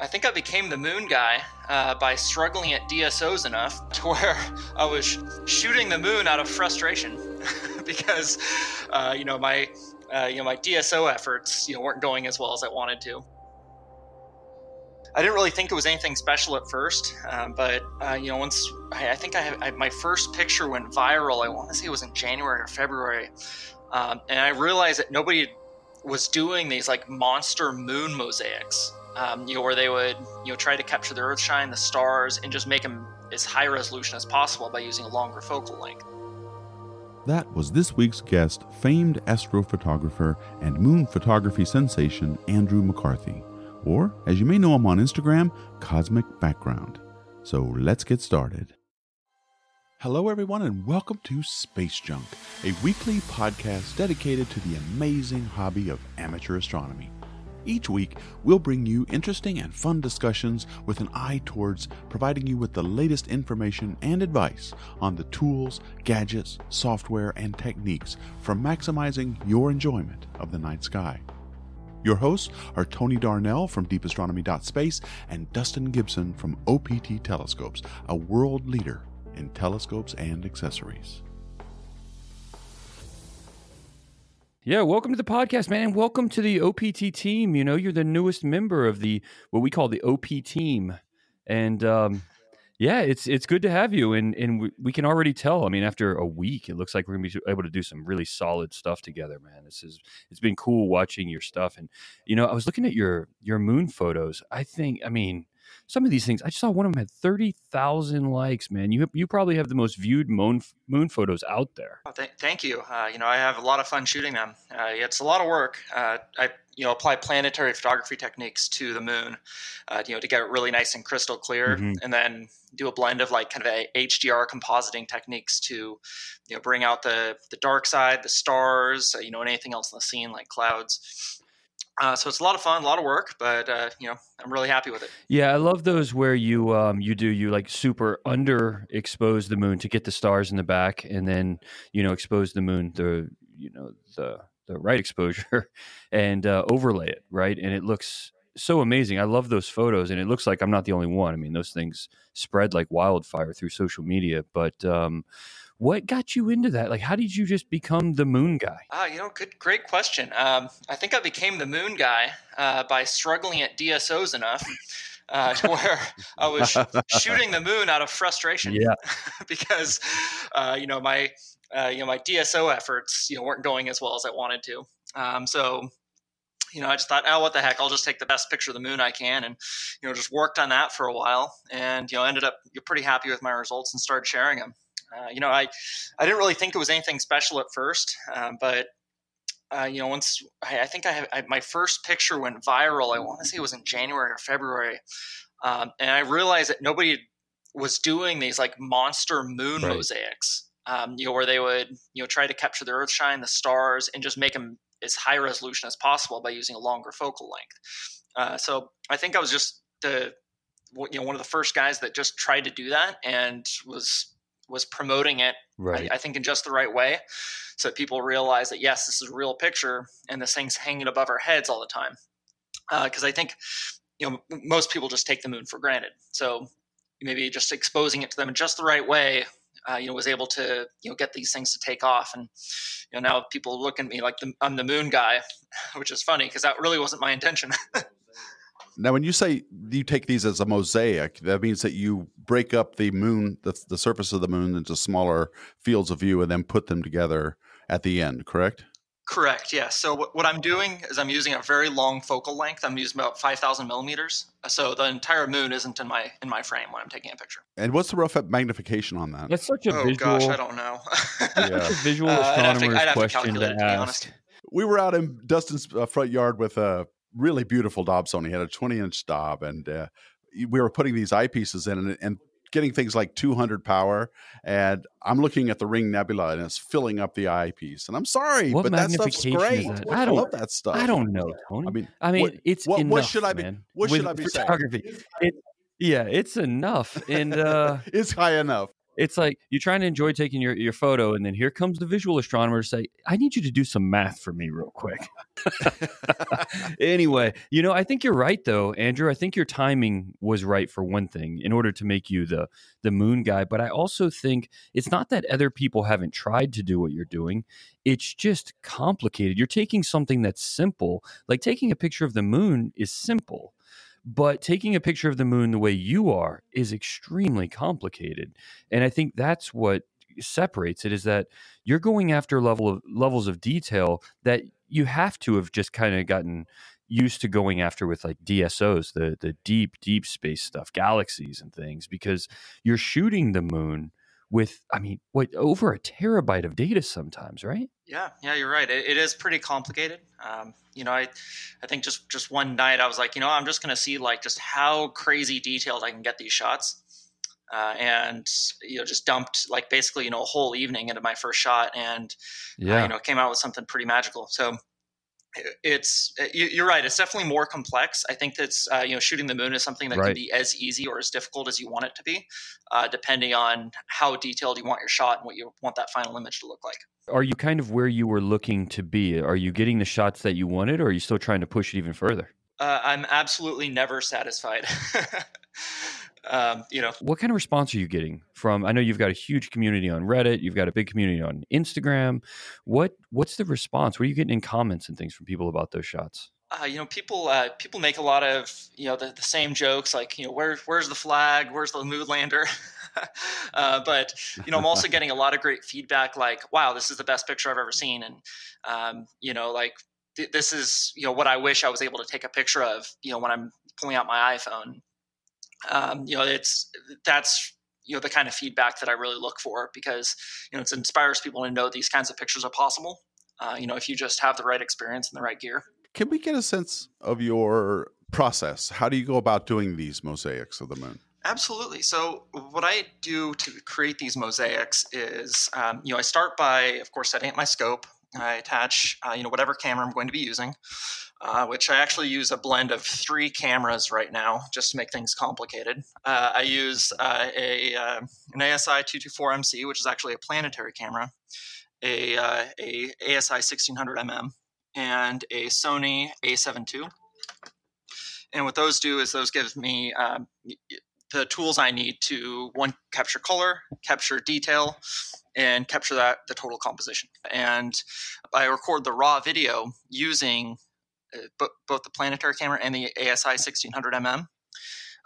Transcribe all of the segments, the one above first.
I think I became the moon guy uh, by struggling at DSOs enough to where I was shooting the moon out of frustration because, uh, you know, my uh, you know my DSO efforts you know weren't going as well as I wanted to. I didn't really think it was anything special at first, um, but uh, you know, once I, I think I, I, my first picture went viral. I want to say it was in January or February, um, and I realized that nobody was doing these like monster moon mosaics. Um, you know, where they would you know try to capture the Earth shine, the stars, and just make them as high resolution as possible by using a longer focal length. That was this week's guest, famed astrophotographer and moon photography sensation Andrew McCarthy or as you may know him on Instagram, Cosmic Background. So let's get started. Hello, everyone, and welcome to Space Junk, a weekly podcast dedicated to the amazing hobby of amateur astronomy. Each week, we'll bring you interesting and fun discussions with an eye towards providing you with the latest information and advice on the tools, gadgets, software, and techniques for maximizing your enjoyment of the night sky. Your hosts are Tony Darnell from deepastronomy.space and Dustin Gibson from OPT Telescopes, a world leader in telescopes and accessories. Yeah, welcome to the podcast, man. and Welcome to the OPT team. You know, you're the newest member of the what we call the OP team. And um, yeah, it's it's good to have you, and and we, we, can already tell. I mean, after a week, it looks like we're gonna be able to do some really solid stuff together, man. This is it's been cool watching your stuff, and you know, I was looking at your your moon photos. I think, I mean, some of these things. I just saw one of them had thirty thousand likes, man. You you probably have the most viewed moon moon photos out there. Oh, th- thank you. Uh, you know, I have a lot of fun shooting them. Uh, it's a lot of work. Uh, I you know apply planetary photography techniques to the moon, uh, you know, to get it really nice and crystal clear, mm-hmm. and then do a blend of like kind of a HDR compositing techniques to you know bring out the the dark side, the stars, uh, you know, and anything else in the scene like clouds. Uh, so it's a lot of fun, a lot of work, but uh, you know I'm really happy with it. Yeah, I love those where you um, you do you like super underexpose the moon to get the stars in the back, and then you know expose the moon the you know the the right exposure and uh, overlay it right, and it looks so amazing. I love those photos, and it looks like I'm not the only one. I mean, those things spread like wildfire through social media. But um, what got you into that? Like, how did you just become the moon guy? Ah, you know, good, great question. Um, I think I became the moon guy uh, by struggling at DSOs enough. Uh, to where I was shooting the moon out of frustration, yeah. because uh, you know my uh, you know my DSO efforts you know weren't going as well as I wanted to. Um, so you know, I just thought, oh, what the heck? I'll just take the best picture of the moon I can, and you know, just worked on that for a while, and you know, ended up pretty happy with my results and started sharing them. Uh, you know, I I didn't really think it was anything special at first, um, but uh, you know, once I, I think I, have, I, my first picture went viral. I want to say it was in January or February, um, and I realized that nobody was doing these like monster moon right. mosaics. Um, you know, where they would you know try to capture the Earth shine, the stars, and just make them as high resolution as possible by using a longer focal length. Uh, so I think I was just the you know one of the first guys that just tried to do that and was was promoting it right. I, I think in just the right way so that people realize that yes this is a real picture and this thing's hanging above our heads all the time. Because uh, I think you know most people just take the moon for granted. So maybe just exposing it to them in just the right way uh, you know was able to you know get these things to take off. And you know now people look at me like the, i'm the moon guy which is funny because that really wasn't my intention now when you say you take these as a mosaic that means that you break up the moon the, the surface of the moon into smaller fields of view and then put them together at the end correct Correct. Yeah. So what, what I'm doing is I'm using a very long focal length. I'm using about 5,000 millimeters. So the entire moon isn't in my in my frame when I'm taking a picture. And what's the rough magnification on that? That's such a oh visual. gosh, I don't know. yeah. Such a visual uh, astronomer's uh, to, question to, to ask. We were out in Dustin's uh, front yard with a really beautiful Dobson. He had a 20 inch Dob, and uh, we were putting these eyepieces in, and, and getting things like 200 power and i'm looking at the ring nebula and it's filling up the eyepiece and i'm sorry what but that stuff's great that? i don't love that stuff i don't know tony i mean i mean what, it's what, enough, what should i be man. what should i be photography it, yeah it's enough and uh it's high enough it's like you're trying to enjoy taking your, your photo and then here comes the visual astronomer to say i need you to do some math for me real quick anyway, you know, I think you're right though, Andrew. I think your timing was right for one thing in order to make you the the moon guy, but I also think it's not that other people haven't tried to do what you're doing. It's just complicated. You're taking something that's simple, like taking a picture of the moon is simple. But taking a picture of the moon the way you are is extremely complicated. And I think that's what separates it is that you're going after level of levels of detail that you have to have just kind of gotten used to going after with like DSOs, the the deep deep space stuff, galaxies and things because you're shooting the moon with I mean, what over a terabyte of data sometimes, right? Yeah, yeah, you're right. it, it is pretty complicated. Um, you know, I, I think just just one night I was like, you know, I'm just going to see like just how crazy detailed I can get these shots, uh, and you know, just dumped like basically you know a whole evening into my first shot, and yeah, uh, you know, came out with something pretty magical. So it's you're right it's definitely more complex. I think that's uh, you know shooting the moon is something that right. can be as easy or as difficult as you want it to be uh, depending on how detailed you want your shot and what you want that final image to look like. Are you kind of where you were looking to be? Are you getting the shots that you wanted or are you still trying to push it even further? Uh, i'm absolutely never satisfied um, you know what kind of response are you getting from i know you've got a huge community on reddit you've got a big community on instagram. What what's the response? What are you getting in comments and things from people about those shots? Uh, you know, people uh, people make a lot of you know the, the same jokes like you know where where's the flag, where's the moon lander, uh, but you know I'm also getting a lot of great feedback like wow this is the best picture I've ever seen. And um, you know like th- this is you know what I wish I was able to take a picture of you know when I'm pulling out my iPhone um, you know, it's that's you know the kind of feedback that I really look for because you know it inspires people to know these kinds of pictures are possible. Uh, you know, if you just have the right experience and the right gear. Can we get a sense of your process? How do you go about doing these mosaics of the moon? Absolutely. So, what I do to create these mosaics is, um, you know, I start by, of course, setting up my scope. I attach, uh, you know, whatever camera I'm going to be using uh, which I actually use a blend of three cameras right now just to make things complicated. Uh, I use uh, a uh, an ASI 224MC, which is actually a planetary camera, a, uh, a ASI 1600 mm, and a Sony A7 II. And what those do is those give me um, the tools I need to one capture color, capture detail, and capture that the total composition. And I record the raw video using both the planetary camera and the ASI 1600 mm,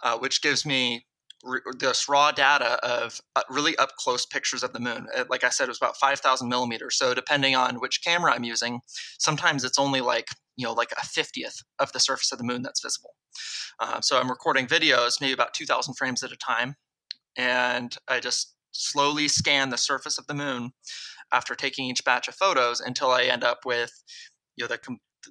uh, which gives me re- this raw data of uh, really up close pictures of the moon. Uh, like I said, it was about 5,000 millimeters. So depending on which camera I'm using, sometimes it's only like you know like a fiftieth of the surface of the moon that's visible. Uh, so I'm recording videos, maybe about 2,000 frames at a time, and I just slowly scan the surface of the moon after taking each batch of photos until I end up with you know the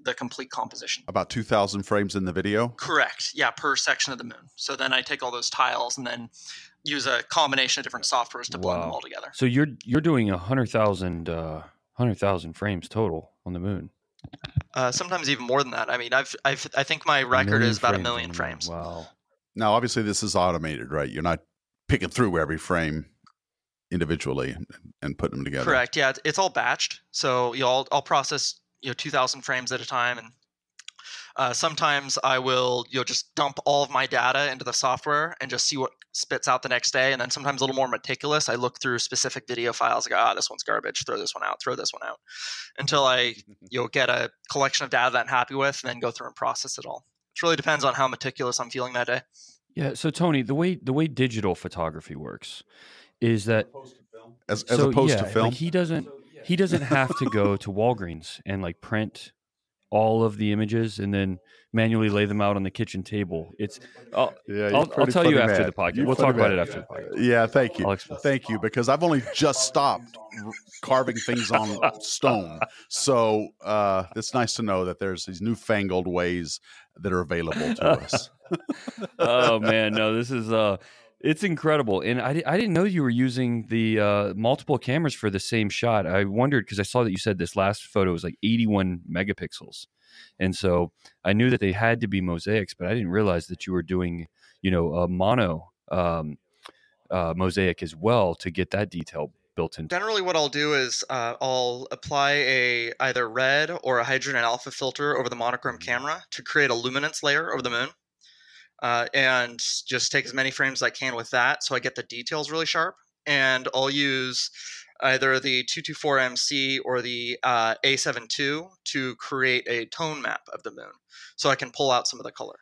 the complete composition. About 2,000 frames in the video? Correct. Yeah, per section of the moon. So then I take all those tiles and then use a combination of different softwares to blend wow. them all together. So you're you're doing a hundred thousand uh, hundred thousand frames total on the moon. Uh, sometimes even more than that. I mean, I've, I've I think my record is about a million frames. Wow. Now, obviously, this is automated, right? You're not picking through every frame individually and putting them together. Correct. Yeah, it's all batched. So you know, I'll, I'll process you know 2000 frames at a time and uh, sometimes I will you know just dump all of my data into the software and just see what spits out the next day. And then sometimes a little more meticulous, I look through specific video files. I go, ah, this one's garbage. Throw this one out. Throw this one out, until I you know get a collection of data that I'm happy with, and then go through and process it all. It really depends on how meticulous I'm feeling that day. Yeah. So Tony, the way the way digital photography works is that as, as so, opposed yeah, to film, like he doesn't he doesn't have to go to Walgreens and like print all of the images and then manually lay them out on the kitchen table. It's I'll, yeah, I'll, I'll tell you after the podcast. You're we'll talk about it after the podcast. Yeah, thank you. Thank you because I've only just stopped carving things on stone. So uh, it's nice to know that there's these newfangled ways that are available to us. oh man, no, this is uh it's incredible, and I, I didn't know you were using the uh, multiple cameras for the same shot. I wondered because I saw that you said this last photo was like 81 megapixels, and so I knew that they had to be mosaics, but I didn't realize that you were doing you know a mono um, uh, mosaic as well to get that detail built in? Generally, what I'll do is uh, I'll apply a either red or a hydrogen alpha filter over the monochrome camera to create a luminance layer over the moon. Uh, and just take as many frames as I can with that so I get the details really sharp. And I'll use either the 224MC or the uh, A7 II to create a tone map of the moon so I can pull out some of the color.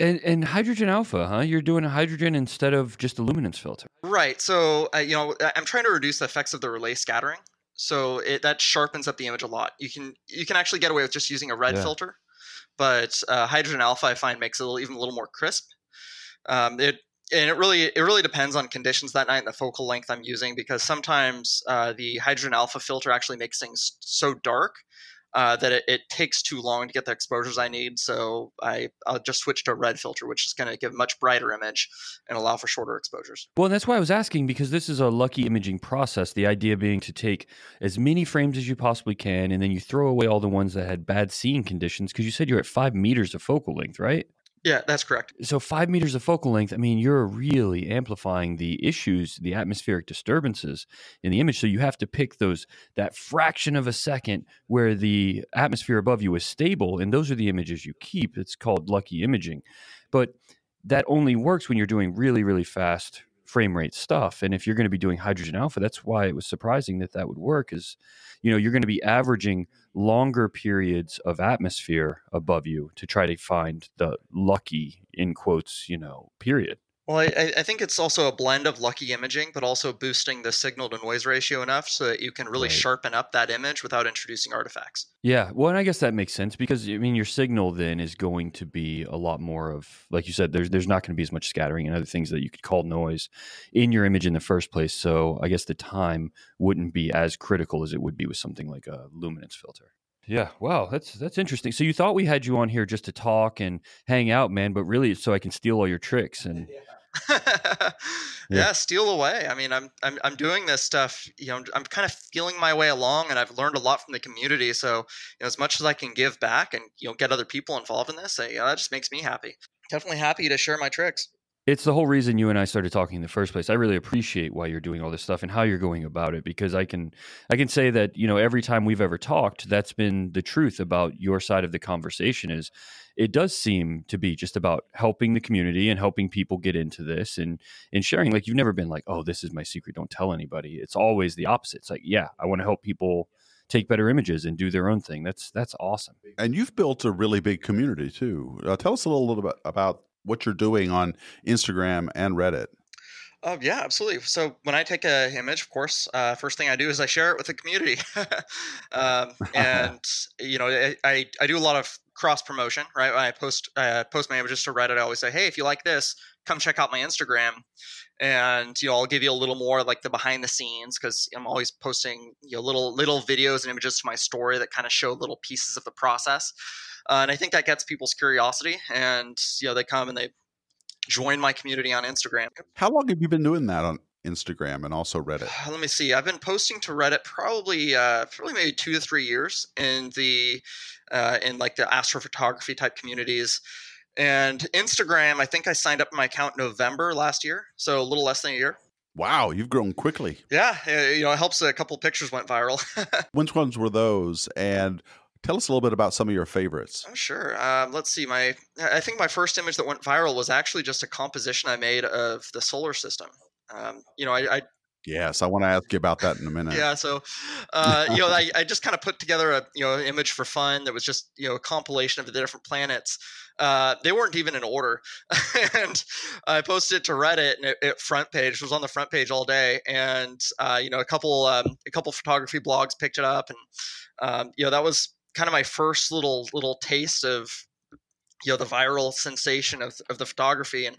And, and hydrogen alpha, huh? You're doing a hydrogen instead of just a luminance filter. Right. So, uh, you know, I'm trying to reduce the effects of the Rayleigh scattering. So it, that sharpens up the image a lot. You can you can actually get away with just using a red yeah. filter, but uh, hydrogen alpha I find makes it a little, even a little more crisp. Um, it and it really it really depends on conditions that night and the focal length I'm using because sometimes uh, the hydrogen alpha filter actually makes things so dark uh, that it, it, takes too long to get the exposures I need. So I, I'll just switch to a red filter, which is going to give a much brighter image and allow for shorter exposures. Well, that's why I was asking because this is a lucky imaging process. The idea being to take as many frames as you possibly can, and then you throw away all the ones that had bad seeing conditions because you said you're at five meters of focal length, right? Yeah, that's correct. So five meters of focal length. I mean, you're really amplifying the issues, the atmospheric disturbances in the image. So you have to pick those that fraction of a second where the atmosphere above you is stable, and those are the images you keep. It's called lucky imaging, but that only works when you're doing really, really fast frame rate stuff. And if you're going to be doing hydrogen alpha, that's why it was surprising that that would work. Is you know you're going to be averaging longer periods of atmosphere above you to try to find the lucky in quotes you know period well, I, I, think it's also a blend of lucky imaging, but also boosting the signal to noise ratio enough so that you can really right. sharpen up that image without introducing artifacts. Yeah, well, and I guess that makes sense because I mean your signal then is going to be a lot more of, like you said, there's there's not going to be as much scattering and other things that you could call noise in your image in the first place. So I guess the time wouldn't be as critical as it would be with something like a luminance filter. Yeah, wow, that's that's interesting. So you thought we had you on here just to talk and hang out, man, but really so I can steal all your tricks and. yeah. yeah. steal away. I mean, I'm, I'm I'm doing this stuff. You know, I'm kind of feeling my way along, and I've learned a lot from the community. So, you know, as much as I can give back and you know get other people involved in this, eh, you know, that just makes me happy. Definitely happy to share my tricks. It's the whole reason you and I started talking in the first place. I really appreciate why you're doing all this stuff and how you're going about it because I can I can say that, you know, every time we've ever talked, that's been the truth about your side of the conversation is it does seem to be just about helping the community and helping people get into this and and sharing like you've never been like, "Oh, this is my secret, don't tell anybody." It's always the opposite. It's like, "Yeah, I want to help people take better images and do their own thing. That's that's awesome. And you've built a really big community too. Uh, tell us a little, little bit about what you're doing on Instagram and Reddit. Uh, yeah, absolutely. So when I take a image, of course, uh, first thing I do is I share it with the community, um, and you know I, I do a lot of cross promotion. Right when I post uh, post my images to Reddit, I always say, hey, if you like this, come check out my Instagram, and you know I'll give you a little more like the behind the scenes because I'm always posting you know little little videos and images to my story that kind of show little pieces of the process. Uh, and I think that gets people's curiosity, and you know they come and they join my community on Instagram. How long have you been doing that on Instagram and also Reddit? Let me see. I've been posting to Reddit probably uh, probably maybe two to three years in the uh, in like the astrophotography type communities. And Instagram, I think I signed up my account November last year, so a little less than a year. Wow, you've grown quickly. Yeah, you know, it helps. A couple pictures went viral. Which ones were those? And Tell us a little bit about some of your favorites. Oh, sure. Um, let's see. My I think my first image that went viral was actually just a composition I made of the solar system. Um, you know, I, I Yes, I want to ask you about that in a minute. yeah, so uh, you know, I, I just kind of put together a you know image for fun that was just you know a compilation of the different planets. Uh, they weren't even in order, and I posted it to Reddit and it, it, front page it was on the front page all day, and uh, you know a couple um, a couple photography blogs picked it up, and um, you know that was kind of my first little little taste of you know the viral sensation of, of the photography and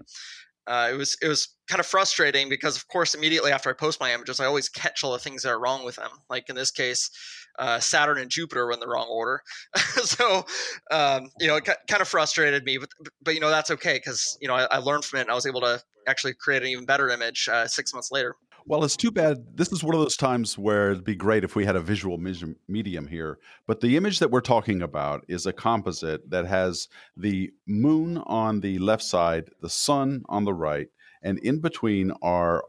uh, it was it was kind of frustrating because of course immediately after I post my images I always catch all the things that are wrong with them. Like in this case uh, Saturn and Jupiter were in the wrong order. So um, you know it kind of frustrated me but but you know that's okay because you know I, I, learned from it and I was able to actually create an even better image uh, six months later well, it's too bad. This is one of those times where it'd be great if we had a visual medium here. But the image that we're talking about is a composite that has the moon on the left side, the sun on the right, and in between are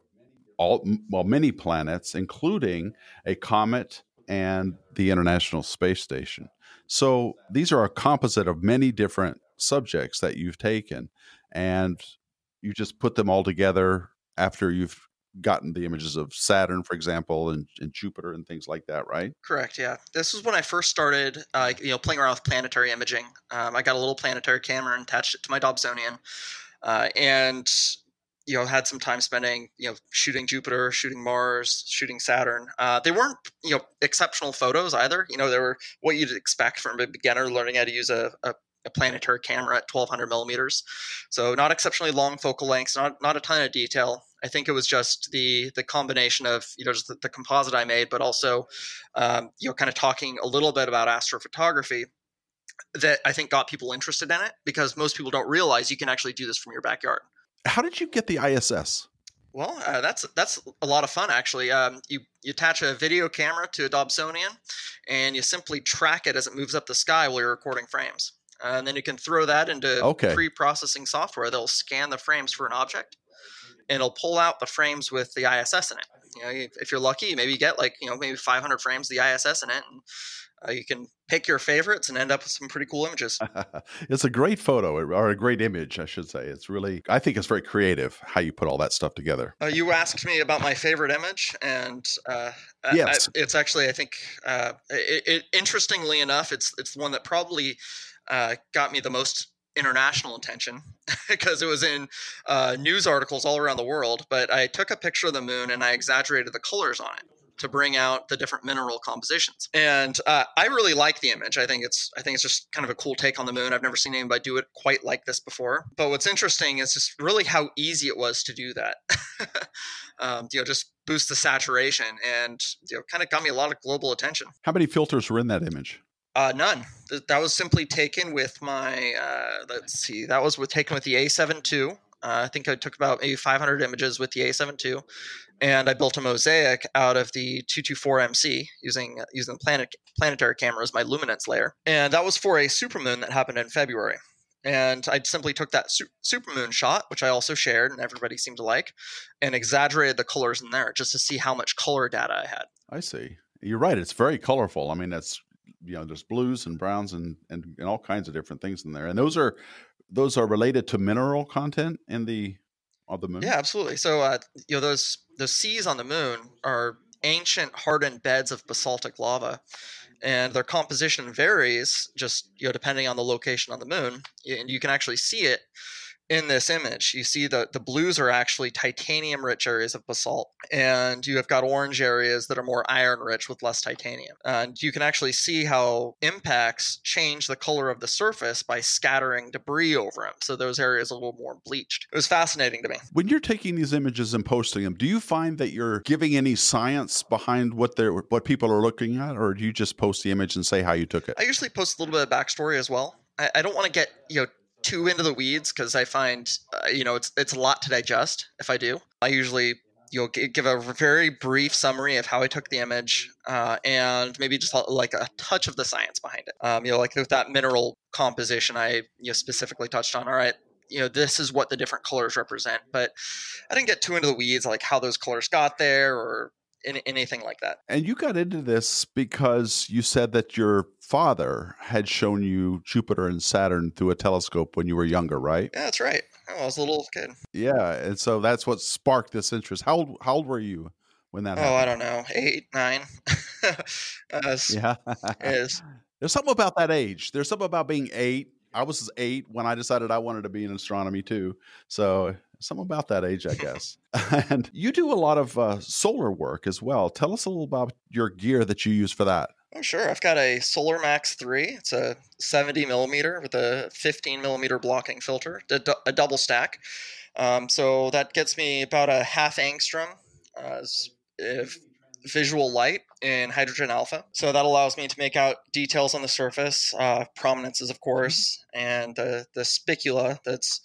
all well many planets, including a comet and the International Space Station. So these are a composite of many different subjects that you've taken, and you just put them all together after you've gotten the images of Saturn, for example, and, and Jupiter and things like that, right? Correct. Yeah, this was when I first started, uh, you know, playing around with planetary imaging. Um, I got a little planetary camera and attached it to my Dobsonian, uh, and you know had some time spending you know shooting Jupiter, shooting Mars, shooting Saturn. Uh, they weren't you know exceptional photos either. You know they were what you'd expect from a beginner learning how to use a, a a planetary camera at 1200 millimeters. So not exceptionally long focal lengths, not not a ton of detail. I think it was just the the combination of you know just the, the composite I made, but also um, you know kind of talking a little bit about astrophotography that I think got people interested in it because most people don't realize you can actually do this from your backyard. How did you get the ISS? Well, uh, that's that's a lot of fun actually. Um, you you attach a video camera to a Dobsonian, and you simply track it as it moves up the sky while you're recording frames. Uh, and then you can throw that into okay. pre-processing software. They'll scan the frames for an object, and it'll pull out the frames with the ISS in it. You know, if you're lucky, maybe you get like you know maybe 500 frames of the ISS in it, and uh, you can pick your favorites and end up with some pretty cool images. it's a great photo or a great image, I should say. It's really, I think it's very creative how you put all that stuff together. Uh, you asked me about my favorite image, and uh, yes, I, it's actually, I think, uh, it, it, interestingly enough, it's it's the one that probably uh, got me the most international attention because it was in uh, news articles all around the world. But I took a picture of the moon and I exaggerated the colors on it to bring out the different mineral compositions. And uh, I really like the image. I think it's I think it's just kind of a cool take on the moon. I've never seen anybody do it quite like this before. But what's interesting is just really how easy it was to do that. um, you know, just boost the saturation and you know, kind of got me a lot of global attention. How many filters were in that image? Uh, none. That was simply taken with my. Uh, let's see. That was with taken with the A7 II. Uh, I think I took about maybe 500 images with the A7 II, and I built a mosaic out of the 224MC using using planet planetary camera as my luminance layer. And that was for a supermoon that happened in February. And I simply took that su- supermoon shot, which I also shared, and everybody seemed to like, and exaggerated the colors in there just to see how much color data I had. I see. You're right. It's very colorful. I mean, that's you know, there's blues and browns and, and and all kinds of different things in there. And those are those are related to mineral content in the of the moon. Yeah, absolutely. So uh, you know those those seas on the moon are ancient hardened beds of basaltic lava, and their composition varies just you know depending on the location on the moon, and you can actually see it in this image. You see the, the blues are actually titanium rich areas of basalt, and you have got orange areas that are more iron rich with less titanium. And you can actually see how impacts change the color of the surface by scattering debris over them. So those areas are a little more bleached. It was fascinating to me. When you're taking these images and posting them, do you find that you're giving any science behind what they're what people are looking at, or do you just post the image and say how you took it? I usually post a little bit of backstory as well. I, I don't want to get you know too into the weeds because I find uh, you know it's it's a lot to digest. If I do, I usually you'll give a very brief summary of how I took the image uh, and maybe just like a touch of the science behind it. Um, you know, like with that mineral composition, I you know specifically touched on. All right, you know this is what the different colors represent, but I didn't get too into the weeds like how those colors got there or anything like that. And you got into this because you said that your father had shown you Jupiter and Saturn through a telescope when you were younger, right? Yeah, that's right. I was a little kid. Yeah, and so that's what sparked this interest. How old, how old were you when that? Oh, happened? I don't know, eight, nine. uh, yeah, is there's something about that age. There's something about being eight. I was eight when I decided I wanted to be in astronomy too. So something about that age, I guess. and you do a lot of uh, solar work as well. Tell us a little about your gear that you use for that. Oh, sure. I've got a Solar Max 3. It's a 70 millimeter with a 15 millimeter blocking filter, a, a double stack. Um, so that gets me about a half angstrom uh, visual light in hydrogen alpha. So that allows me to make out details on the surface, uh, prominences, of course, and the, the spicula that's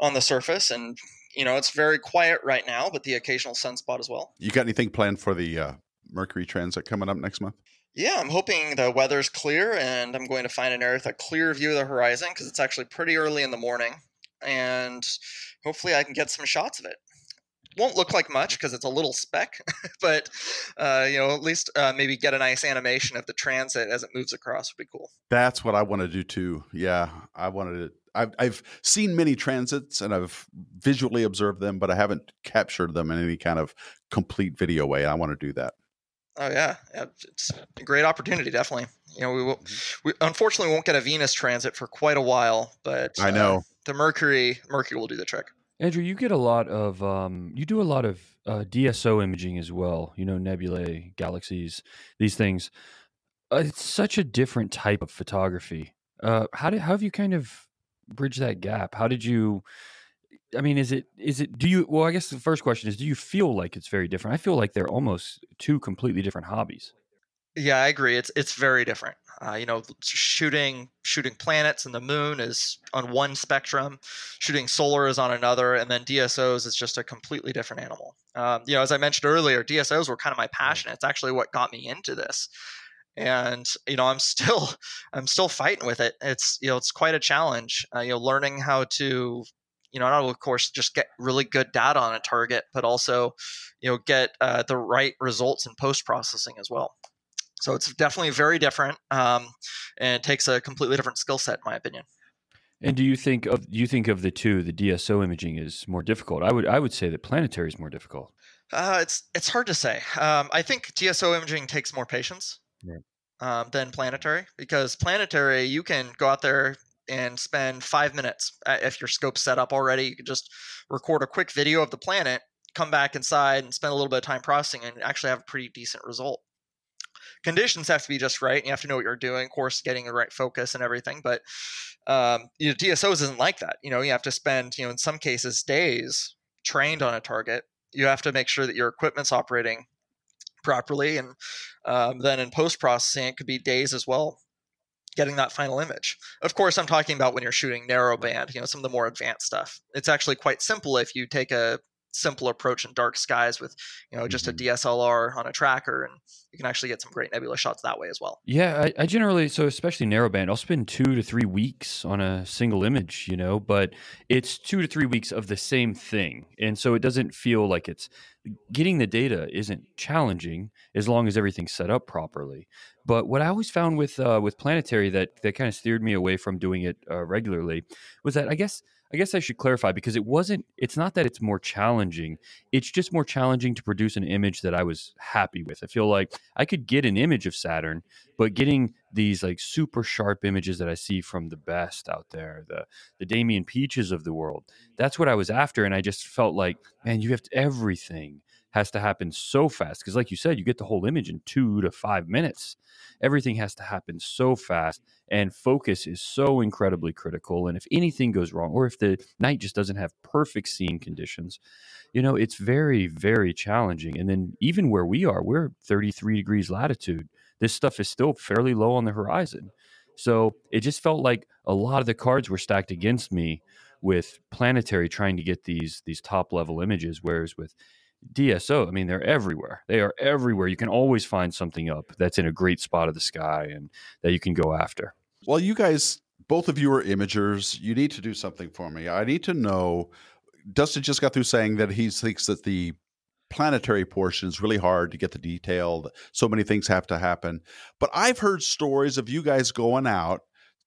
on the surface. And, you know, it's very quiet right now, but the occasional sunspot as well. You got anything planned for the uh, Mercury transit coming up next month? Yeah, I'm hoping the weather's clear and I'm going to find an area with a clear view of the horizon because it's actually pretty early in the morning. And hopefully I can get some shots of it. won't look like much because it's a little speck, but uh, you know, at least uh, maybe get a nice animation of the transit as it moves across would be cool. That's what I want to do too. Yeah, I wanted to. I've, I've seen many transits and I've visually observed them, but I haven't captured them in any kind of complete video way. I want to do that. Oh yeah, yeah, it's a great opportunity, definitely. You know, we will. Mm-hmm. We unfortunately won't get a Venus transit for quite a while, but I know uh, the Mercury Mercury will do the trick. Andrew, you get a lot of um, you do a lot of uh, DSO imaging as well. You know, nebulae, galaxies, these things. Uh, it's such a different type of photography. Uh, how did how have you kind of bridged that gap? How did you? I mean, is it is it? Do you? Well, I guess the first question is: Do you feel like it's very different? I feel like they're almost two completely different hobbies. Yeah, I agree. It's it's very different. Uh, you know, shooting shooting planets and the moon is on one spectrum, shooting solar is on another, and then DSOs is just a completely different animal. Um, you know, as I mentioned earlier, DSOs were kind of my passion. It's actually what got me into this, and you know, I'm still I'm still fighting with it. It's you know, it's quite a challenge. Uh, you know, learning how to you know, not of course just get really good data on a target, but also, you know, get uh, the right results in post processing as well. So it's definitely very different, um, and it takes a completely different skill set, in my opinion. And do you think of you think of the two, the DSO imaging is more difficult? I would I would say that planetary is more difficult. Uh, it's it's hard to say. Um, I think DSO imaging takes more patience um, than planetary because planetary you can go out there and spend five minutes uh, if your scope's set up already. You can just record a quick video of the planet, come back inside, and spend a little bit of time processing, and actually have a pretty decent result conditions have to be just right. And you have to know what you're doing, of course, getting the right focus and everything. But um, you know, DSOs isn't like that. You know, you have to spend, you know, in some cases, days trained on a target. You have to make sure that your equipment's operating properly, and um, then in post processing, it could be days as well getting that final image. Of course, I'm talking about when you're shooting narrow band, you know, some of the more advanced stuff. It's actually quite simple if you take a simple approach in dark skies with you know just mm-hmm. a DSLR on a tracker, and you can actually get some great nebula shots that way as well. Yeah, I, I, generally so especially narrowband, I'll spend two to three weeks on a single image, you know, but it's two to three weeks of the same thing, and so it doesn't feel like it's getting the data isn't challenging as long as everything's set up properly. But what I always found with uh, with planetary that that kind of steered me away from doing it uh, regularly was that I guess I guess I should clarify because it wasn't, it's not that it's more challenging. It's just more challenging to produce an image that I was happy with. I feel like I could get an image of Saturn, but getting these like super sharp images that I see from the best out there, the, the Damian Peaches of the world, that's what I was after. And I just felt like, man, you have to, everything has to happen so fast. Because, like you said, you get the whole image in two to five minutes. Everything has to happen so fast, and focus is so incredibly critical. And if anything goes wrong, or if the night just doesn't have perfect seeing conditions, you know, it's very, very challenging. And then, even where we are, we're 33 degrees latitude. This stuff is still fairly low on the horizon. So it just felt like a lot of the cards were stacked against me with planetary trying to get these these top level images whereas with DSO, I mean, they're everywhere. They are everywhere. You can always find something up that's in a great spot of the sky and that you can go after. Well, you guys, both of you are imagers. You need to do something for me. I need to know. Dustin just got through saying that he thinks that the planetary portion is really hard to get the detail. So many things have to happen. But I've heard stories of you guys going out,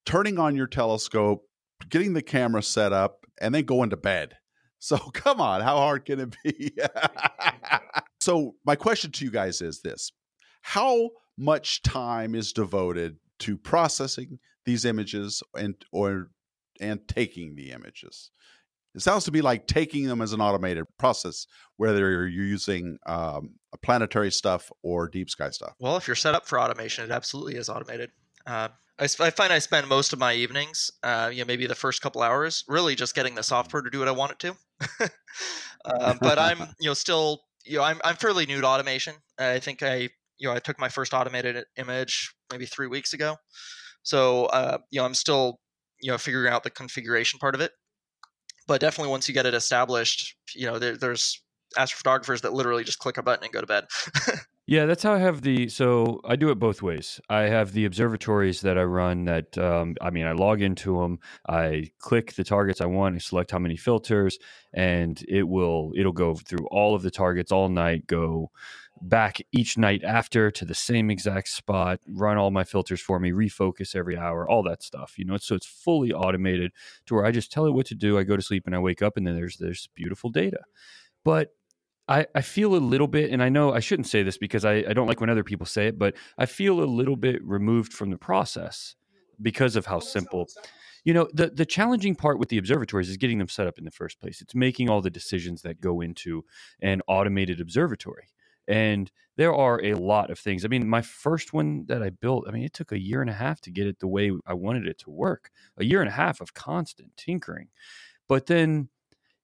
turning on your telescope, getting the camera set up, and then going to bed so come on, how hard can it be? so my question to you guys is this: How much time is devoted to processing these images and or and taking the images? It sounds to be like taking them as an automated process, whether you're using um, planetary stuff or deep sky stuff. Well, if you're set up for automation, it absolutely is automated. Uh, I, I, find I spend most of my evenings, uh, you know, maybe the first couple hours, really just getting the software to do what I want it to. uh, but I'm, you know, still, you know, I'm I'm fairly new to automation. I think I, you know, I took my first automated image maybe three weeks ago, so uh, you know, I'm still, you know, figuring out the configuration part of it. But definitely, once you get it established, you know, there, there's astrophotographers that literally just click a button and go to bed. Yeah, that's how I have the. So I do it both ways. I have the observatories that I run. That um, I mean, I log into them. I click the targets I want. I select how many filters, and it will it'll go through all of the targets all night. Go back each night after to the same exact spot. Run all my filters for me. Refocus every hour. All that stuff. You know, so it's fully automated to where I just tell it what to do. I go to sleep and I wake up, and then there's there's beautiful data. But I, I feel a little bit, and I know I shouldn't say this because I, I don't like when other people say it, but I feel a little bit removed from the process because of how simple. You know, the, the challenging part with the observatories is getting them set up in the first place. It's making all the decisions that go into an automated observatory. And there are a lot of things. I mean, my first one that I built, I mean, it took a year and a half to get it the way I wanted it to work, a year and a half of constant tinkering. But then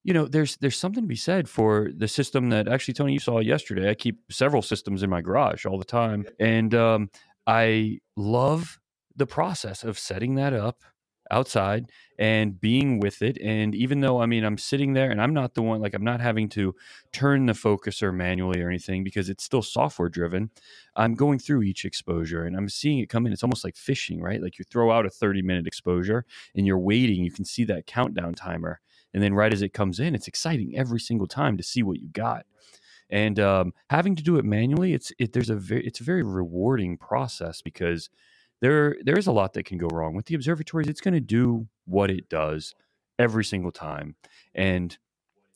you know there's there's something to be said for the system that actually tony you saw yesterday. I keep several systems in my garage all the time and um, i love the process of setting that up outside and being with it and even though i mean i'm sitting there and i'm not the one like i'm not having to turn the focuser manually or anything because it's still software driven. I'm going through each exposure and i'm seeing it come in. It's almost like fishing right? Like you throw out a 30 minute exposure and you're waiting. You can see that countdown timer and then right as it comes in, it's exciting every single time to see what you got. And um, having to do it manually, it's it, there's a very it's a very rewarding process because there there is a lot that can go wrong with the observatories. It's going to do what it does every single time, and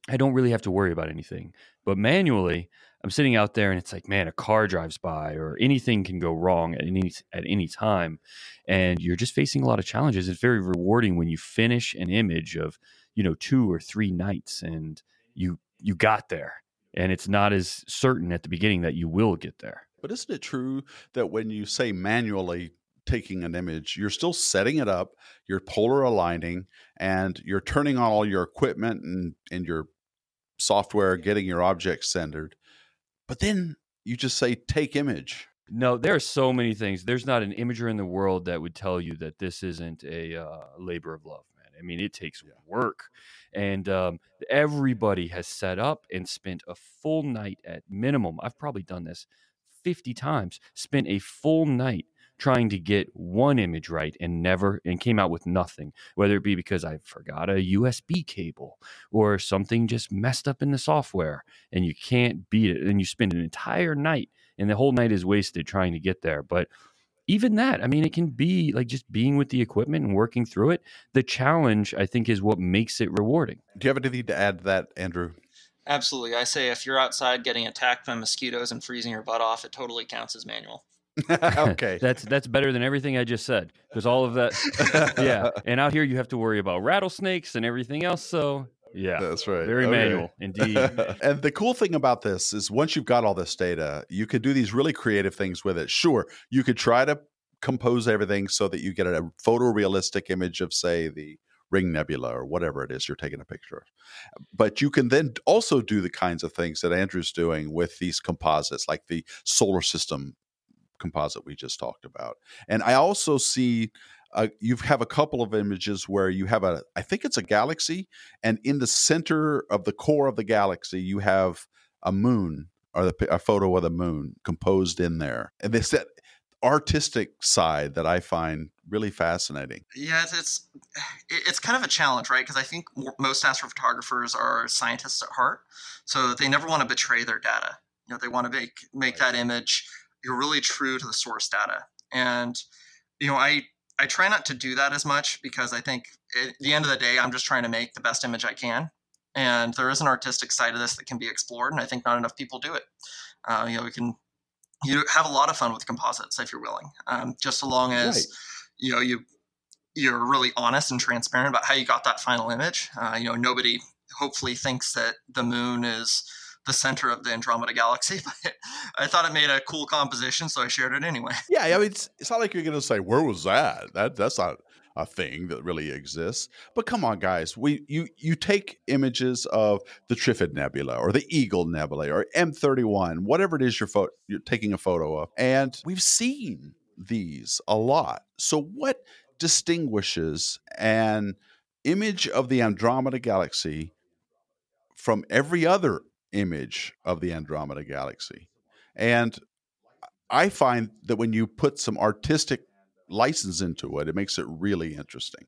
I don't really have to worry about anything. But manually, I'm sitting out there and it's like, man, a car drives by or anything can go wrong at any at any time, and you're just facing a lot of challenges. It's very rewarding when you finish an image of you know two or three nights and you you got there. And it's not as certain at the beginning that you will get there. But isn't it true that when you say manually taking an image you're still setting it up you're polar aligning and you're turning on all your equipment and and your software getting your objects centered but then you just say take image no there are so many things. There's not an imager in the world that would tell you that this isn't a uh, labor of love I mean, it takes yeah. work. And um, everybody has set up and spent a full night at minimum. I've probably done this 50 times, spent a full night trying to get one image right and never and came out with nothing whether it be because i forgot a usb cable or something just messed up in the software and you can't beat it and you spend an entire night and the whole night is wasted trying to get there but even that, I mean, it can be like just being with the equipment and working through it. The challenge, I think, is what makes it rewarding. Do you have anything to add to that, Andrew? Absolutely. I say if you're outside getting attacked by mosquitoes and freezing your butt off, it totally counts as manual. okay. that's that's better than everything I just said because all of that yeah. And out here you have to worry about rattlesnakes and everything else so yeah, that's right. Very okay. manual, indeed. and the cool thing about this is once you've got all this data, you could do these really creative things with it. Sure, you could try to compose everything so that you get a photorealistic image of, say, the ring nebula or whatever it is you're taking a picture of. But you can then also do the kinds of things that Andrew's doing with these composites, like the solar system composite we just talked about. And I also see uh, you have a couple of images where you have a, I think it's a galaxy, and in the center of the core of the galaxy, you have a moon or the, a photo of the moon composed in there. And this that artistic side that I find really fascinating. Yeah, it's it's, it's kind of a challenge, right? Because I think most astrophotographers are scientists at heart, so they never want to betray their data. You know, they want to make make that image you're really true to the source data. And you know, I I try not to do that as much because I think at the end of the day, I'm just trying to make the best image I can. And there is an artistic side of this that can be explored, and I think not enough people do it. Uh, you know, we can you have a lot of fun with composites if you're willing, um, just so long as right. you know you you're really honest and transparent about how you got that final image. Uh, you know, nobody hopefully thinks that the moon is the center of the Andromeda galaxy, but I thought it made a cool composition, so I shared it anyway. Yeah, I mean, it's, it's not like you're going to say, "Where was that?" That that's not a thing that really exists. But come on, guys, we you you take images of the Trifid Nebula or the Eagle Nebula or M31, whatever it is you're fo- you're taking a photo of, and we've seen these a lot. So what distinguishes an image of the Andromeda galaxy from every other image of the Andromeda galaxy. And I find that when you put some artistic license into it, it makes it really interesting.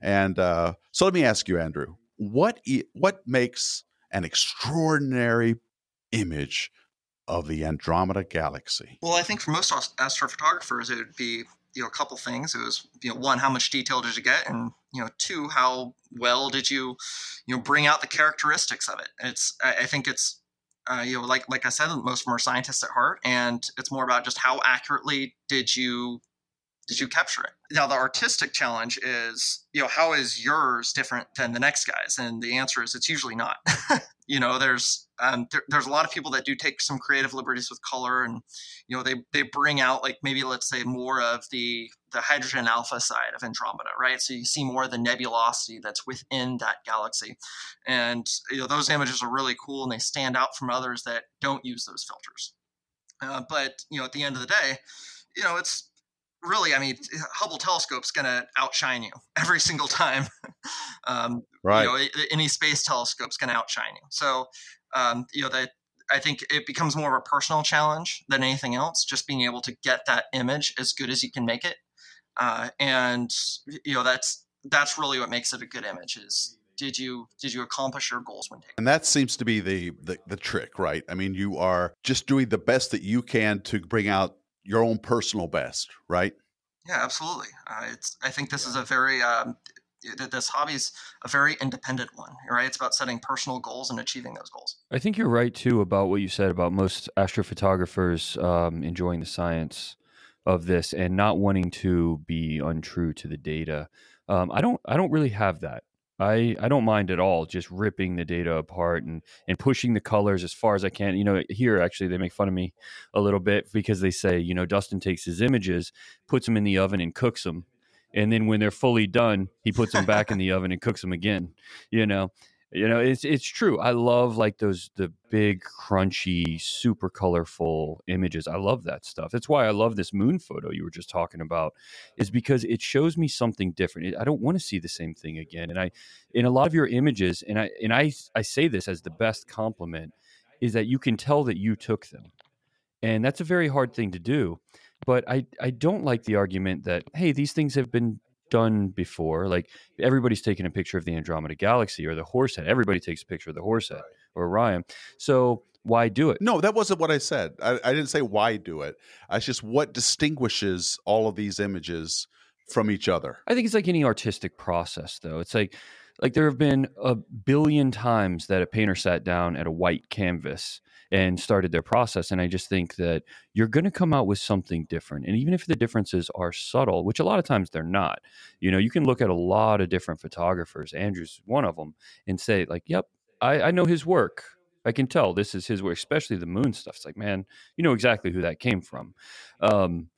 And uh, so let me ask you, Andrew, what what makes an extraordinary image of the Andromeda galaxy? Well, I think for most astrophotographers, it would be you know a couple things. It was you know one, how much detail did you get, and you know two, how well did you you know bring out the characteristics of it. It's I think it's uh, you know like like I said, most of them are scientists at heart, and it's more about just how accurately did you did you capture it? Now, the artistic challenge is, you know, how is yours different than the next guy's? And the answer is it's usually not. you know, there's um, there, there's a lot of people that do take some creative liberties with color, and you know, they they bring out like maybe let's say more of the the hydrogen alpha side of Andromeda, right? So you see more of the nebulosity that's within that galaxy, and you know, those images are really cool and they stand out from others that don't use those filters. Uh, but you know, at the end of the day, you know, it's really, I mean, Hubble telescope's going to outshine you every single time. um, right. You know, any space telescope's going to outshine you. So, um, you know, that I think it becomes more of a personal challenge than anything else. Just being able to get that image as good as you can make it, uh, and you know, that's that's really what makes it a good image. Is did you did you accomplish your goals when taking and that seems to be the, the the trick right i mean you are just doing the best that you can to bring out your own personal best, right? Yeah, absolutely. Uh, it's. I think this yeah. is a very um, this hobby is a very independent one, right? It's about setting personal goals and achieving those goals. I think you're right too about what you said about most astrophotographers um, enjoying the science of this and not wanting to be untrue to the data. Um, I don't. I don't really have that. I, I don't mind at all just ripping the data apart and, and pushing the colors as far as I can. You know, here actually they make fun of me a little bit because they say, you know, Dustin takes his images, puts them in the oven and cooks them. And then when they're fully done, he puts them back in the oven and cooks them again, you know you know it's it's true i love like those the big crunchy super colorful images i love that stuff that's why i love this moon photo you were just talking about is because it shows me something different i don't want to see the same thing again and i in a lot of your images and i and i i say this as the best compliment is that you can tell that you took them and that's a very hard thing to do but i i don't like the argument that hey these things have been done before. Like everybody's taking a picture of the Andromeda Galaxy or the Horsehead. Everybody takes a picture of the horse Horsehead or Orion. So why do it? No, that wasn't what I said. I, I didn't say why do it. It's just what distinguishes all of these images from each other. I think it's like any artistic process, though. It's like like there have been a billion times that a painter sat down at a white canvas and started their process. And I just think that you're going to come out with something different. And even if the differences are subtle, which a lot of times they're not, you know, you can look at a lot of different photographers, Andrew's one of them, and say, like, yep, I, I know his work. I can tell this is his work, especially the moon stuff. It's like, man, you know exactly who that came from. Um,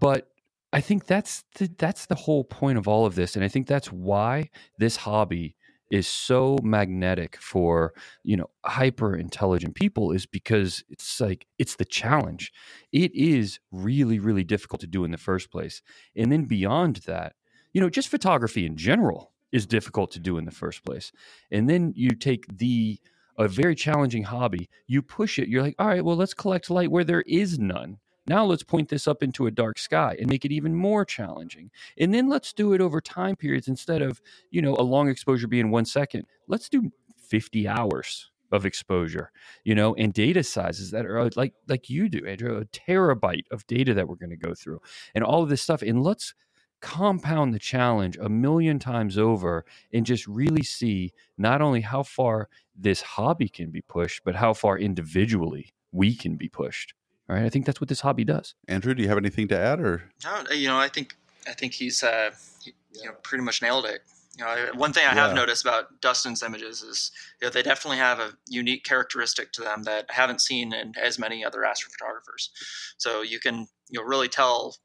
but I think that's the, that's the whole point of all of this, and I think that's why this hobby is so magnetic for you know hyper intelligent people is because it's like it's the challenge. It is really really difficult to do in the first place. And then beyond that you know just photography in general is difficult to do in the first place. And then you take the a very challenging hobby you push it you're like all right well let's collect light where there is none now let's point this up into a dark sky and make it even more challenging. And then let's do it over time periods instead of, you know, a long exposure being one second. Let's do 50 hours of exposure, you know, and data sizes that are uh, like like you do, Andrew, a terabyte of data that we're going to go through and all of this stuff. And let's compound the challenge a million times over and just really see not only how far this hobby can be pushed, but how far individually we can be pushed. All right, I think that's what this hobby does. Andrew, do you have anything to add, or no? You know, I think I think he's uh, he, you know pretty much nailed it. You know, one thing I yeah. have noticed about Dustin's images is you know they definitely have a unique characteristic to them that I haven't seen in as many other astrophotographers. So you can you know really tell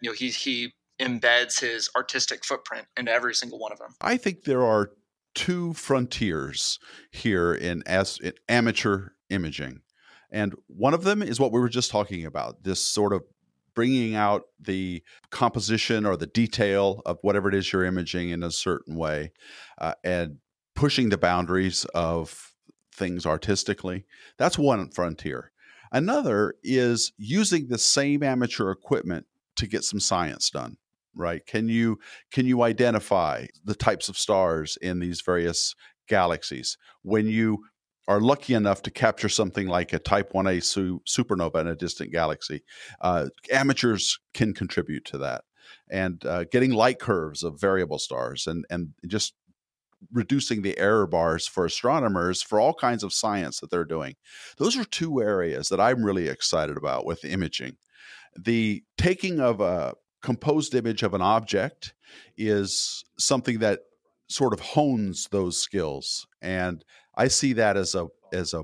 you know he he embeds his artistic footprint into every single one of them. I think there are two frontiers here in as in amateur imaging. And one of them is what we were just talking about this sort of bringing out the composition or the detail of whatever it is you're imaging in a certain way uh, and pushing the boundaries of things artistically. That's one frontier. Another is using the same amateur equipment to get some science done right can you can you identify the types of stars in these various galaxies when you are lucky enough to capture something like a type 1a su- supernova in a distant galaxy uh, amateurs can contribute to that and uh, getting light curves of variable stars and and just reducing the error bars for astronomers for all kinds of science that they're doing. Those are two areas that I'm really excited about with imaging. The taking of a composed image of an object is something that sort of hones those skills and I see that as a as a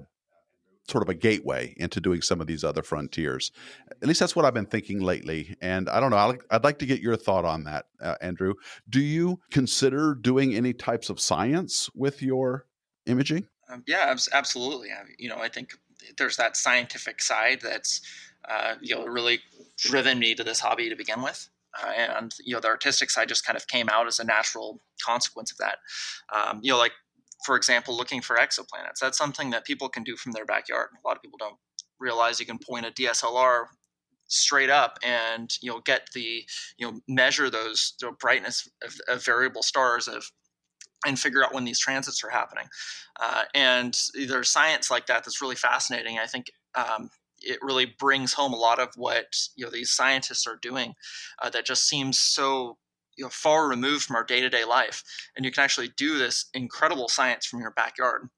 sort of a gateway into doing some of these other frontiers. At least that's what I've been thinking lately. And I don't know, I'd, I'd like to get your thought on that, uh, Andrew. Do you consider doing any types of science with your imaging? Um, yeah, absolutely. I, you know, I think there's that scientific side that's, uh, you know, really driven me to this hobby to begin with. Uh, and you know the artistic side just kind of came out as a natural consequence of that. Um, you know, like for example, looking for exoplanets. That's something that people can do from their backyard. A lot of people don't realize you can point a DSLR straight up and you'll get the you know measure those the brightness of, of variable stars of and figure out when these transits are happening. Uh, and there's science like that that's really fascinating. I think um, it really brings home a lot of what you know these scientists are doing uh, that just seems so you know, far removed from our day-to-day life. And you can actually do this incredible science from your backyard.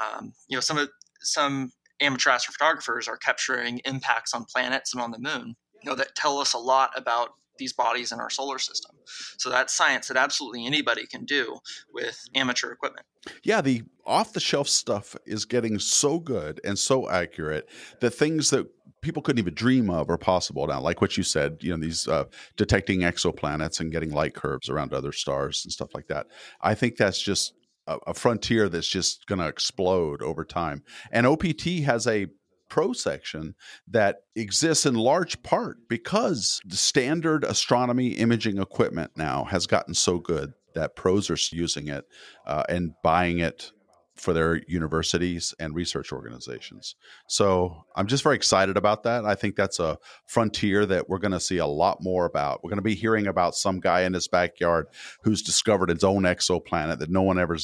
Um, you know some of some amateur astrophotographers are capturing impacts on planets and on the moon you know that tell us a lot about these bodies in our solar system. So that's science that absolutely anybody can do with amateur equipment. Yeah the off the shelf stuff is getting so good and so accurate that things that people couldn't even dream of are possible now. Like what you said, you know, these uh, detecting exoplanets and getting light curves around other stars and stuff like that. I think that's just a, a frontier that's just going to explode over time. And OPT has a pro section that exists in large part because the standard astronomy imaging equipment now has gotten so good that pros are using it uh, and buying it for their universities and research organizations. So I'm just very excited about that. I think that's a frontier that we're going to see a lot more about. We're going to be hearing about some guy in his backyard who's discovered his own exoplanet that no one ever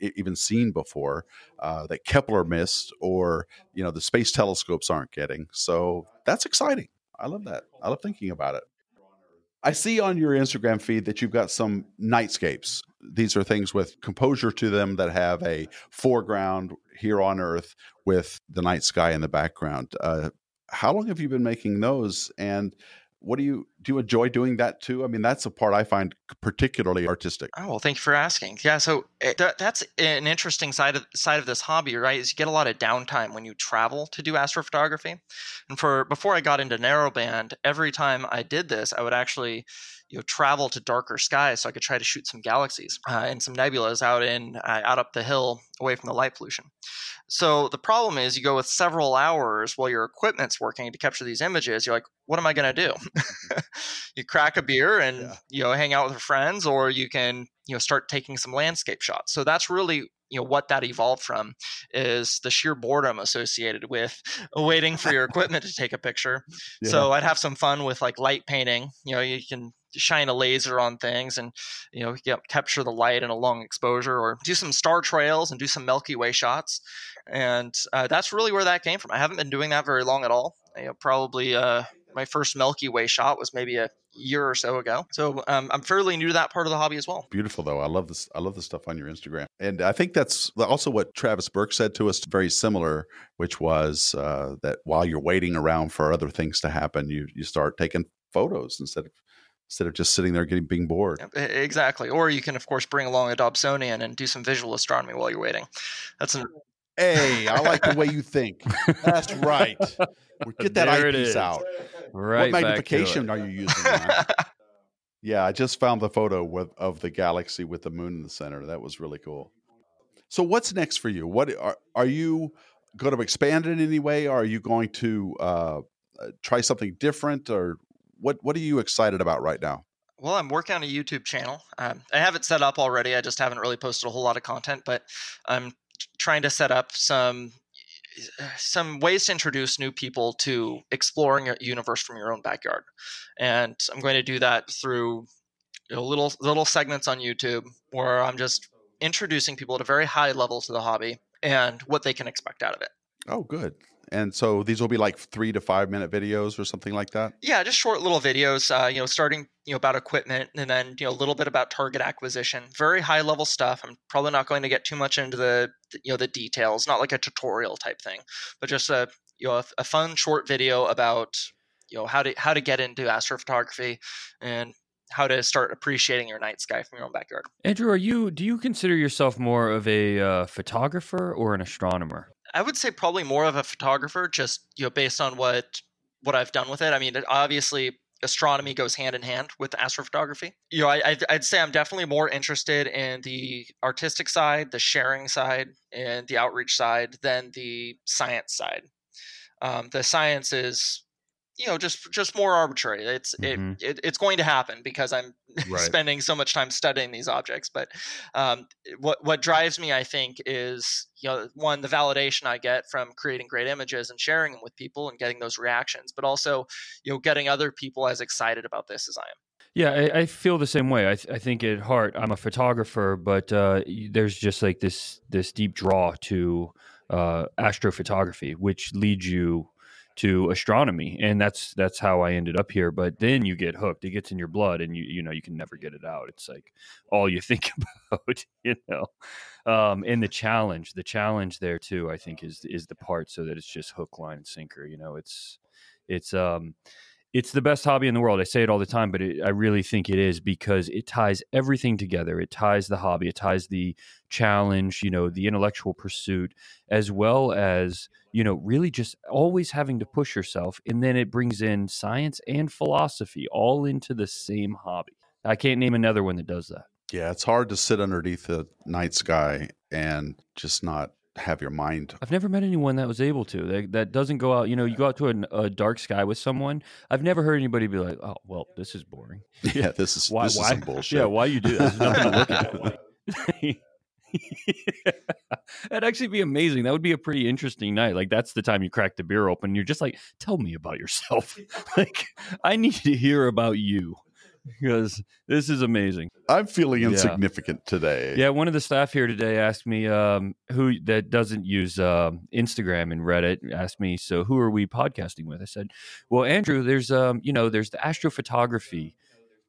even seen before, uh, that Kepler missed, or you know the space telescopes aren't getting. So that's exciting. I love that. I love thinking about it. I see on your Instagram feed that you've got some nightscapes. These are things with composure to them that have a foreground here on Earth with the night sky in the background. Uh, how long have you been making those? And what do you do you enjoy doing that too? I mean that's a part i find particularly artistic. Oh well thank you for asking. Yeah so eh, th- that's an interesting side of side of this hobby right is you get a lot of downtime when you travel to do astrophotography. And for before i got into narrowband every time i did this i would actually you know travel to darker skies so I could try to shoot some galaxies uh, and some nebulas out in uh, out up the hill away from the light pollution. So the problem is you go with several hours while your equipment's working to capture these images. You're like, what am I going to do? you crack a beer and yeah. you know hang out with your friends, or you can you know start taking some landscape shots. So that's really you know what that evolved from is the sheer boredom associated with waiting for your equipment to take a picture. Yeah. so i'd have some fun with like light painting you know you can shine a laser on things and you know capture the light in a long exposure or do some star trails and do some milky way shots. And uh, that's really where that came from. I haven't been doing that very long at all. You know, probably uh, my first milky way shot was maybe a year or so ago so um, i'm fairly new to that part of the hobby as well beautiful though i love this i love the stuff on your instagram and i think that's also what travis burke said to us very similar which was uh, that while you're waiting around for other things to happen you you start taking photos instead of instead of just sitting there getting being bored. Exactly. Or you can, of course, bring along a Dobsonian and do some visual astronomy while you're waiting. That's an. Hey, I like the way you think. That's right. Get that there eyepiece out. Right. What magnification are you using? yeah, I just found the photo with, of the galaxy with the moon in the center. That was really cool. So, what's next for you? What are are you going to expand in any way? Are you going to uh, uh try something different, or what what are you excited about right now? Well, I'm working on a YouTube channel. Um, I have it set up already. I just haven't really posted a whole lot of content, but I'm trying to set up some some ways to introduce new people to exploring a universe from your own backyard, and I'm going to do that through you know, little little segments on YouTube where I'm just introducing people at a very high level to the hobby and what they can expect out of it. Oh, good. And so these will be like three to five minute videos or something like that. Yeah, just short little videos. Uh, you know, starting you know about equipment and then you know a little bit about target acquisition. Very high level stuff. I'm probably not going to get too much into the you know the details. Not like a tutorial type thing, but just a you know a, a fun short video about you know how to how to get into astrophotography and how to start appreciating your night sky from your own backyard. Andrew, are you do you consider yourself more of a uh, photographer or an astronomer? I would say probably more of a photographer, just you know, based on what what I've done with it. I mean, obviously, astronomy goes hand in hand with astrophotography. You know, I, I'd say I'm definitely more interested in the artistic side, the sharing side, and the outreach side than the science side. Um, the science is you know just just more arbitrary it's mm-hmm. it, it, it's going to happen because i'm right. spending so much time studying these objects but um, what what drives me i think is you know one the validation i get from creating great images and sharing them with people and getting those reactions but also you know getting other people as excited about this as i am yeah, I, I, feel the same way. I, th- I, think at heart, I'm a photographer, but uh, there's just like this this deep draw to uh, astrophotography, which leads you to astronomy and that's that's how i ended up here but then you get hooked it gets in your blood and you you know you can never get it out it's like all you think about you know? Um and the challenge the challenge there too i think is is the part so that it's just hook line and sinker you know? It's it's um it's the best hobby in the world. I say it all the time, but it, I really think it is because it ties everything together. It ties the hobby, it ties the challenge, you know, the intellectual pursuit, as well as, you know, really just always having to push yourself. And then it brings in science and philosophy all into the same hobby. I can't name another one that does that. Yeah, it's hard to sit underneath the night sky and just not have your mind. I've never met anyone that was able to. That, that doesn't go out. You know, you go out to a, a, dark sky with someone. I've never heard anybody be like, "Oh, well, this is boring." Yeah, this is why, this why? is bullshit. Yeah, why you do that? Nothing to look at. That'd actually be amazing. That would be a pretty interesting night. Like that's the time you crack the beer open. You're just like, tell me about yourself. like I need to hear about you because this is amazing. I'm feeling insignificant yeah. today. Yeah, one of the staff here today asked me um, who that doesn't use uh, Instagram and Reddit asked me, so who are we podcasting with? I said, well, Andrew, there's um, you know, there's the astrophotography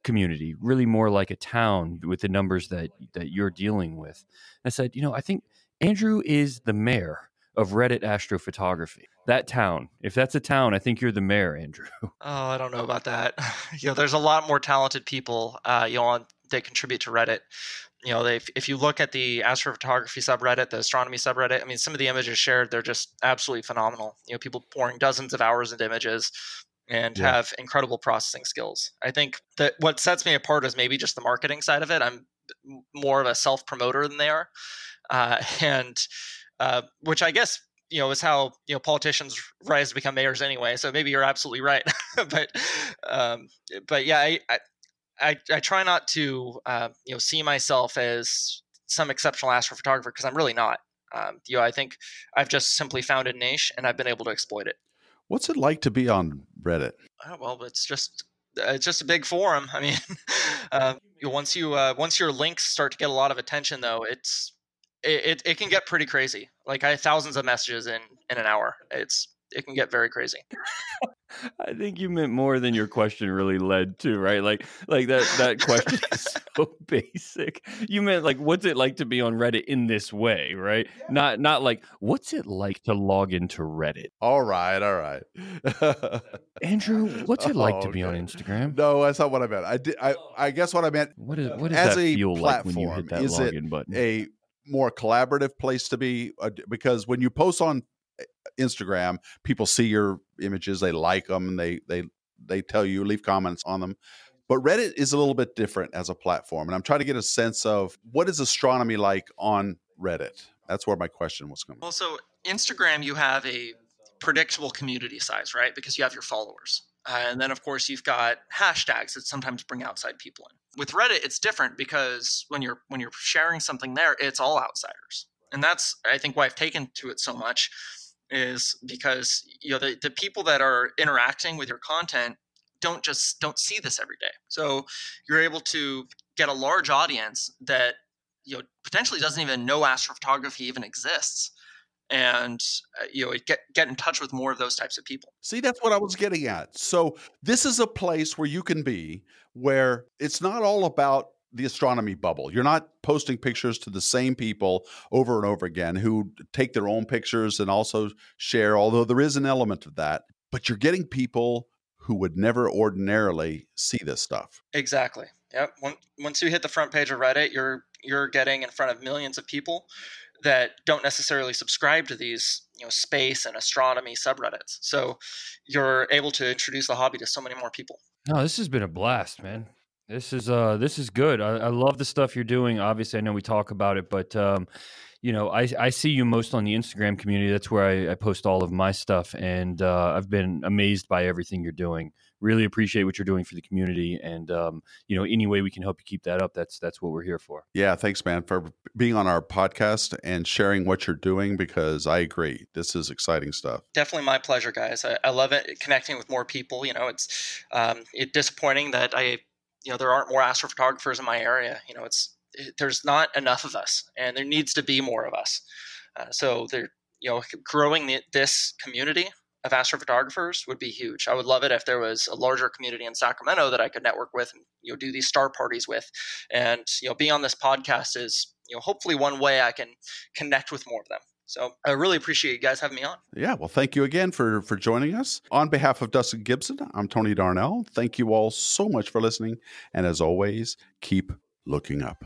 community, really more like a town with the numbers that that you're dealing with. I said, you know, I think Andrew is the mayor of Reddit astrophotography. That town. If that's a town, I think you're the mayor, Andrew. Oh, I don't know about that. you know, there's a lot more talented people, uh, you know, on, that contribute to Reddit. You know, they, if you look at the astrophotography subreddit, the astronomy subreddit, I mean, some of the images shared, they're just absolutely phenomenal. You know, people pouring dozens of hours into images and yeah. have incredible processing skills. I think that what sets me apart is maybe just the marketing side of it. I'm more of a self promoter than they are. Uh, and uh, which I guess you know is how you know politicians rise to become mayors anyway. So maybe you're absolutely right, but um, but yeah, I, I I try not to uh, you know see myself as some exceptional astrophotographer because I'm really not. Um, you know, I think I've just simply found a niche and I've been able to exploit it. What's it like to be on Reddit? Oh, well, it's just it's just a big forum. I mean, uh, once you uh, once your links start to get a lot of attention, though, it's it, it, it can get pretty crazy. Like I have thousands of messages in in an hour. It's it can get very crazy. I think you meant more than your question really led to, right? Like like that that question is so basic. You meant like what's it like to be on Reddit in this way, right? Not not like what's it like to log into Reddit. All right, all right. Andrew, what's it like oh, to be okay. on Instagram? No, that's not what I meant. I did I I guess what I meant What is what does as that feel like when you hit that login button? A more collaborative place to be uh, because when you post on eh, Instagram, people see your images, they like them, and they they they tell you leave comments on them. But Reddit is a little bit different as a platform, and I'm trying to get a sense of what is astronomy like on Reddit. That's where my question was coming. Well, so Instagram, you have a predictable community size, right? Because you have your followers. Uh, and then, of course, you've got hashtags that sometimes bring outside people in. With Reddit, it's different because when you're when you're sharing something there, it's all outsiders, and that's I think why I've taken to it so much. is because you know the, the people that are interacting with your content don't just don't see this every day so you're able to get a large audience that you know potentially doesn't even know astrophotography even exists and uh, you know get get in touch with more of those types of people see that's what i was getting at so this is a place where you can be where it's not all about the astronomy bubble. You're not posting pictures to the same people over and over again who take their own pictures and also share, although there is an element of that. But you're getting people who would never ordinarily see this stuff. Exactly. Yep. Once you hit the front page of Reddit, you're you're getting in front of millions of people that don't necessarily subscribe to these you know space and astronomy subreddits. So you're able to introduce the hobby to so many more people. No, this has been a blast, man. This is uh this is good. I, I, love the stuff you're doing. Obviously, I know we talk about it, but um, you know, I I see you most on the Instagram community. That's where I, I post all of my stuff, and uh, I've been amazed by everything you're doing. Really appreciate what you're doing for the community, and um, you know, any way we can help you keep that up, that's that's what we're here for. Yeah, thanks, man, for being on our podcast and sharing what you're doing. Because I agree, this is exciting stuff. Definitely my pleasure, guys. I, I love it connecting with more people. You know, it's um, it's disappointing that I you know there aren't more astrophotographers in my area you know it's it, there's not enough of us and there needs to be more of us uh, so there you know growing the, this community of astrophotographers would be huge i would love it if there was a larger community in sacramento that i could network with and you know do these star parties with and you know being on this podcast is you know hopefully one way i can connect with more of them so I really appreciate you guys having me on. Yeah, well, thank you again for for joining us. On behalf of Dustin Gibson, I'm Tony Darnell. Thank you all so much for listening, and as always, keep looking up.